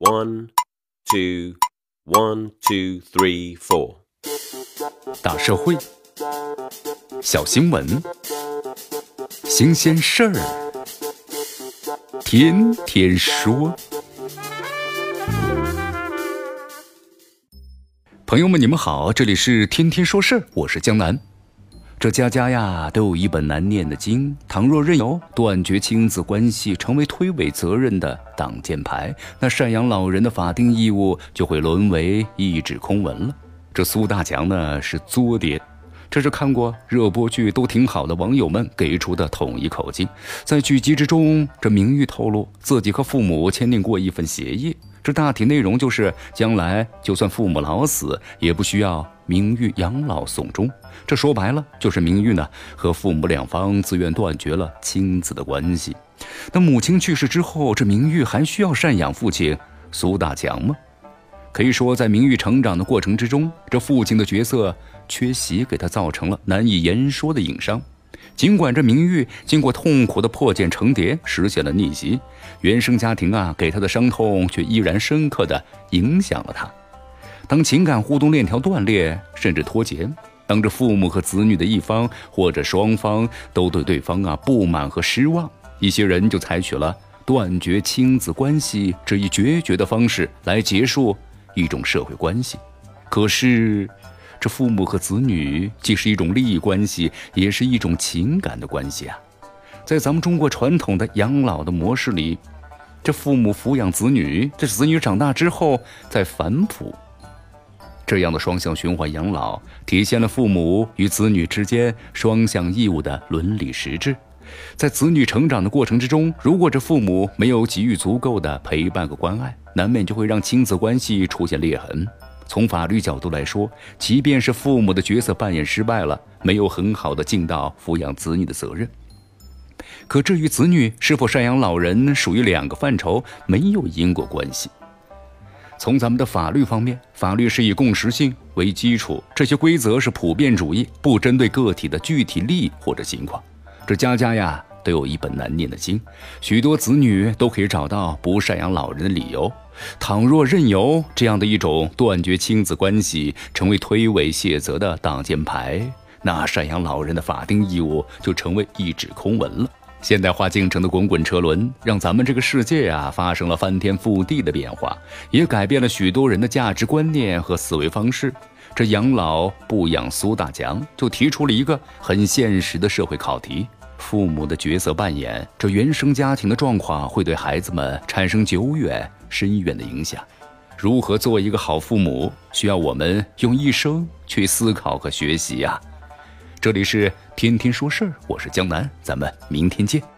One, two, one, two, three, four。大社会，小新闻，新鲜事儿，天天说。朋友们，你们好，这里是天天说事儿，我是江南。这家家呀都有一本难念的经，倘若任由断绝亲子关系成为推诿责任的挡箭牌，那赡养老人的法定义务就会沦为一纸空文了。这苏大强呢是作爹，这是看过热播剧都挺好的网友们给出的统一口径。在剧集之中，这明玉透露自己和父母签订过一份协议，这大体内容就是将来就算父母老死，也不需要。明玉养老送终，这说白了就是明玉呢和父母两方自愿断绝了亲子的关系。那母亲去世之后，这明玉还需要赡养父亲苏大强吗？可以说，在明玉成长的过程之中，这父亲的角色缺席给他造成了难以言说的硬伤。尽管这明玉经过痛苦的破茧成蝶，实现了逆袭，原生家庭啊给他的伤痛却依然深刻的影响了他。当情感互动链条断裂，甚至脱节；当着父母和子女的一方或者双方都对对方啊不满和失望，一些人就采取了断绝亲子关系这一决绝的方式来结束一种社会关系。可是，这父母和子女既是一种利益关系，也是一种情感的关系啊。在咱们中国传统的养老的模式里，这父母抚养子女，这子女长大之后再反哺。这样的双向循环养老，体现了父母与子女之间双向义务的伦理实质。在子女成长的过程之中，如果这父母没有给予足够的陪伴和关爱，难免就会让亲子关系出现裂痕。从法律角度来说，即便是父母的角色扮演失败了，没有很好的尽到抚养子女的责任，可至于子女是否赡养老人属于两个范畴，没有因果关系。从咱们的法律方面，法律是以共识性为基础，这些规则是普遍主义，不针对个体的具体利益或者情况。这家家呀都有一本难念的经，许多子女都可以找到不赡养老人的理由。倘若任由这样的一种断绝亲子关系成为推诿卸责的挡箭牌，那赡养老人的法定义务就成为一纸空文了。现代化进程的滚滚车轮，让咱们这个世界啊发生了翻天覆地的变化，也改变了许多人的价值观念和思维方式。这养老不养苏大强就提出了一个很现实的社会考题：父母的角色扮演，这原生家庭的状况会对孩子们产生久远深远的影响。如何做一个好父母，需要我们用一生去思考和学习呀。这里是天天说事儿，我是江南，咱们明天见。